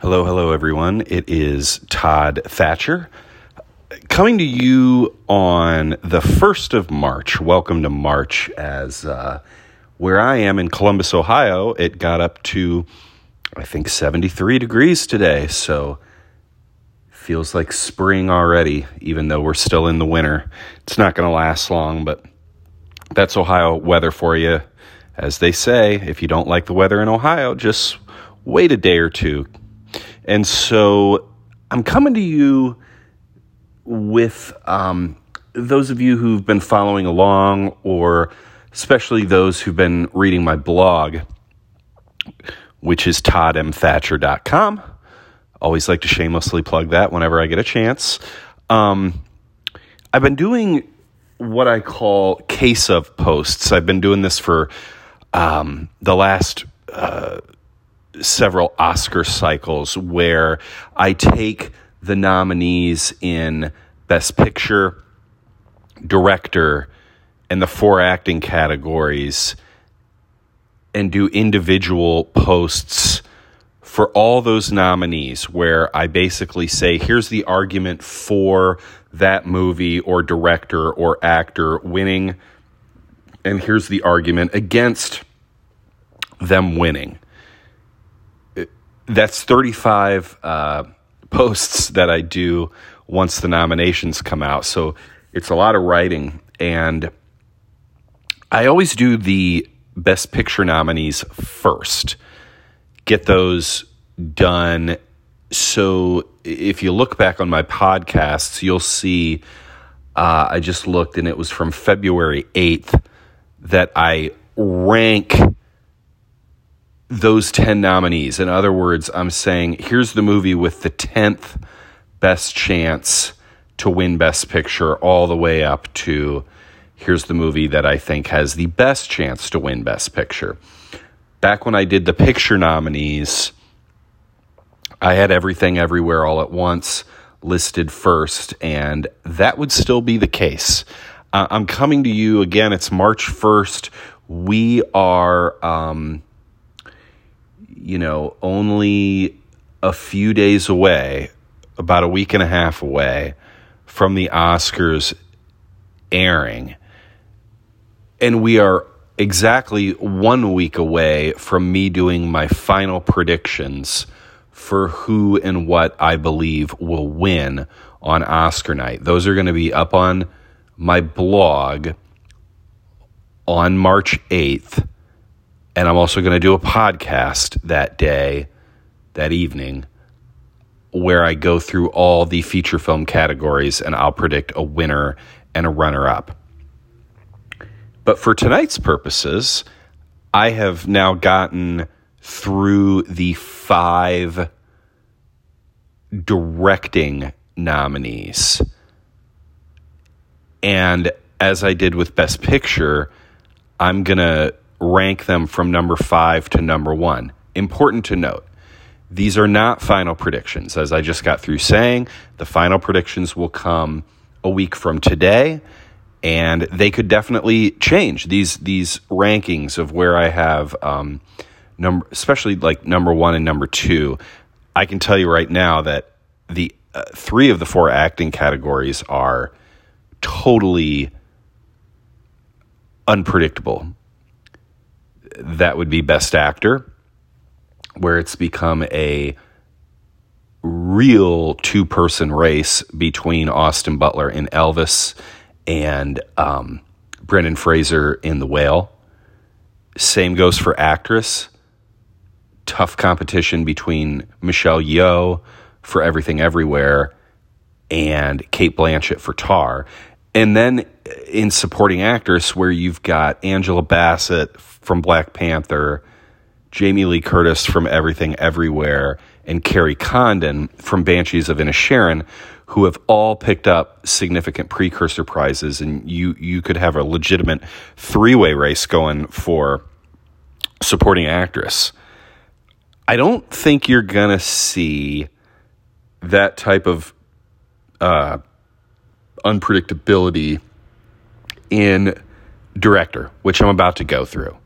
Hello, hello, everyone. It is Todd Thatcher coming to you on the 1st of March. Welcome to March, as uh, where I am in Columbus, Ohio, it got up to, I think, 73 degrees today. So feels like spring already, even though we're still in the winter. It's not going to last long, but that's Ohio weather for you. As they say, if you don't like the weather in Ohio, just wait a day or two and so I'm coming to you with um, those of you who've been following along, or especially those who've been reading my blog, which is toddmthatcher.com. Always like to shamelessly plug that whenever I get a chance. Um, I've been doing what I call case of posts. I've been doing this for um, the last uh, several Oscar cycles where I take the nominees in Best Picture, Director, and the four acting categories and do individual posts for all those nominees where I basically say, here's the argument for that movie or director or actor winning, and here's the argument against them winning that's 35 uh, posts that I do once the nominations come out. So it's a lot of writing. And I always do the Best Picture nominees first, get those done. So if you look back on my podcasts, you'll see uh, I just looked and it was from February 8th that I rank those 10 nominees. In other words, I'm saying here's the movie with the 10th best chance to win Best Picture, all the way up to here's the movie that I think has the best chance to win Best Picture. Back when I did the picture nominees, I had everything everywhere all at once listed first, and that would still be the case. Uh, I'm coming to you again. It's March 1st. We are. Um, you know, only a few days away, about a week and a half away from the Oscars airing. And we are exactly one week away from me doing my final predictions for who and what I believe will win on Oscar night. Those are going to be up on my blog on March 8th. And I'm also going to do a podcast that day, that evening, where I go through all the feature film categories and I'll predict a winner and a runner up. But for tonight's purposes, I have now gotten through the five directing nominees. And as I did with Best Picture, I'm going to rank them from number five to number one. Important to note, these are not final predictions. As I just got through saying, the final predictions will come a week from today, and they could definitely change these these rankings of where I have um, number, especially like number one and number two. I can tell you right now that the uh, three of the four acting categories are totally unpredictable that would be Best Actor, where it's become a real two person race between Austin Butler in Elvis and um, Brendan Fraser in The Whale. Same goes for actress. Tough competition between Michelle Yeoh for Everything Everywhere and Cate Blanchett for Tar. And then in supporting actress, where you've got Angela Bassett from Black Panther, Jamie Lee Curtis from Everything Everywhere, and Kerry Condon from Banshees of Inisherin, who have all picked up significant precursor prizes, and you you could have a legitimate three way race going for supporting actress. I don't think you're gonna see that type of uh, unpredictability in director, which I'm about to go through.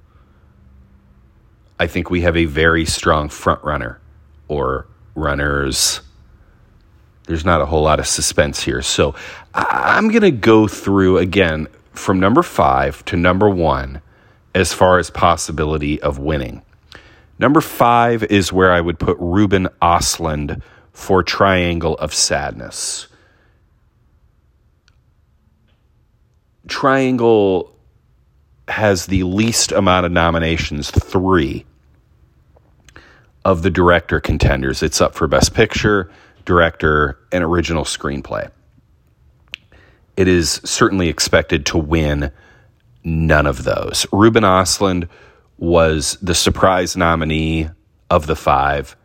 I think we have a very strong front runner or runners. There's not a whole lot of suspense here. So I'm going to go through again from number five to number one as far as possibility of winning. Number five is where I would put Ruben Ostlund for Triangle of Sadness. Triangle has the least amount of nominations, three of the director contenders. It's up for Best Picture, Director, and Original Screenplay. It is certainly expected to win none of those. Ruben Ostlund was the surprise nominee of the five.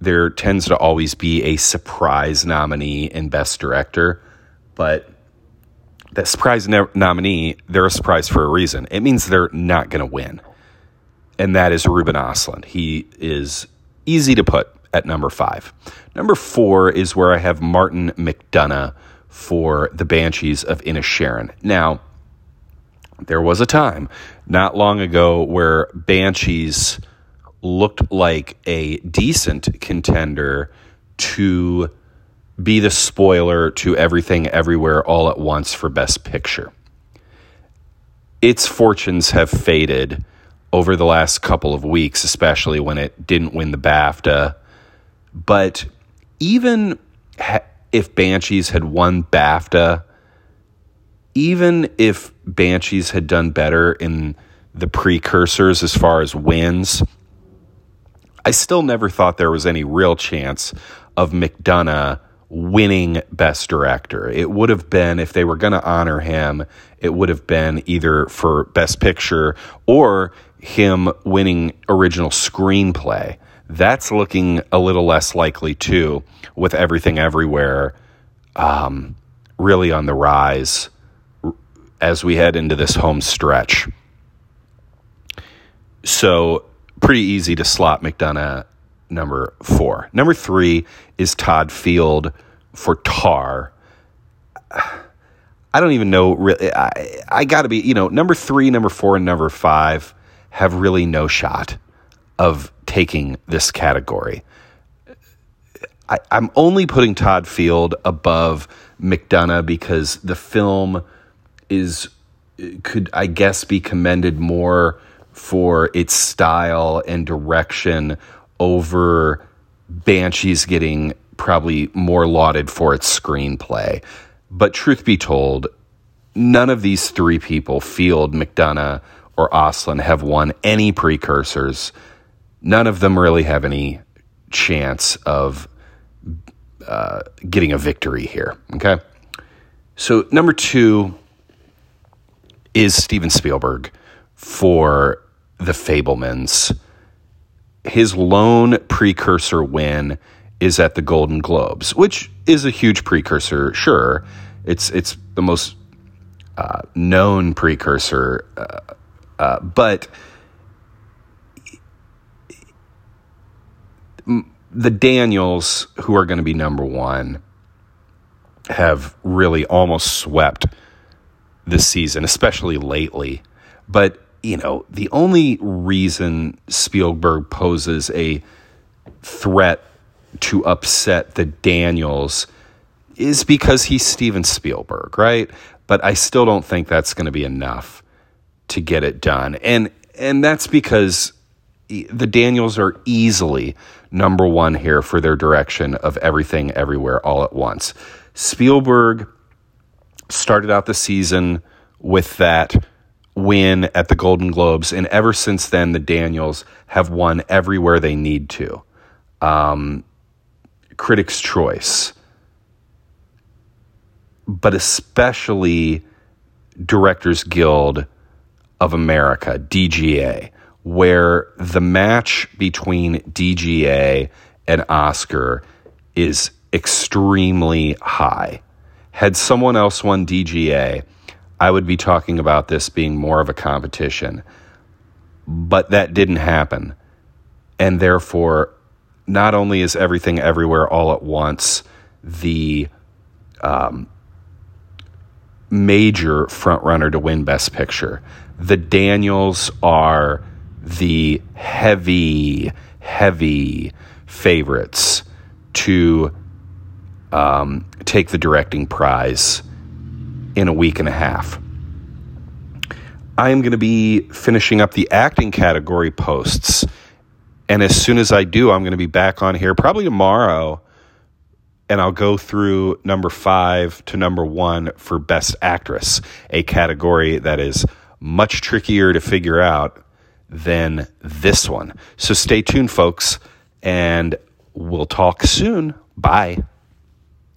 There tends to always be a surprise nominee in Best Director, but that surprise ne- nominee, they're a surprise for a reason. It means they're not going to win. And that is Ruben Ostlund. He is easy to put at number five. Number four is where I have Martin McDonagh for the Banshees of Inisherin. Now, there was a time not long ago where Banshees looked like a decent contender to be the spoiler to everything everywhere all at once for best picture. Its fortunes have faded over the last couple of weeks, especially when it didn't win the BAFTA. But even if Banshees had won BAFTA, even if Banshees had done better in the precursors as far as wins, I still never thought there was any real chance of McDonagh winning Best Director. It would have been, if they were going to honor him, it would have been either for Best Picture or him winning Original Screenplay. That's looking a little less likely too, with everything everywhere um, really on the rise as we head into this home stretch. So, pretty easy to slot McDonagh number four. Number three is Todd Field for Tar. I don't even know. Really, I, I got to be, you know, number three, number four, and number five have really no shot of taking this category. I, I'm only putting Todd Field above McDonagh because the film is could I guess be commended more for its style and direction over Banshees getting probably more lauded for its screenplay. But truth be told, none of these three people, Field, McDonagh, or Ostlund, have won any precursors. None of them really have any chance of uh, getting a victory here. Okay. So, number two is Steven Spielberg for The Fabelmans. His lone precursor win is at the Golden Globes, which is a huge precursor. Sure, it's it's the most uh, known precursor, uh, uh, but the Daniels, who are going to be number one, have really almost swept this season, especially lately. But, you know, the only reason Spielberg poses a threat to upset the Daniels is because he's Steven Spielberg, right? But I still don't think that's going to be enough to get it done. And and that's because the Daniels are easily number 1 here for their direction of everything everywhere all at once. Spielberg started out the season with that win at the Golden Globes, and ever since then, the Daniels have won everywhere they need to. Um, Critics' Choice, but especially Directors Guild of America, DGA, where the match between DGA and Oscar is extremely high. Had someone else won DGA, I would be talking about this being more of a competition. But that didn't happen. And therefore, not only is everything everywhere all at once the um, major frontrunner to win Best Picture, the Daniels are the heavy, heavy favorites to um, take the directing prize in a week and a half. I am going to be finishing up the acting category posts. And as soon as I do, I'm going to be back on here probably tomorrow. And I'll go through number five to number one for Best Actress, a category that is much trickier to figure out than this one. So stay tuned, folks, and we'll talk soon. Bye.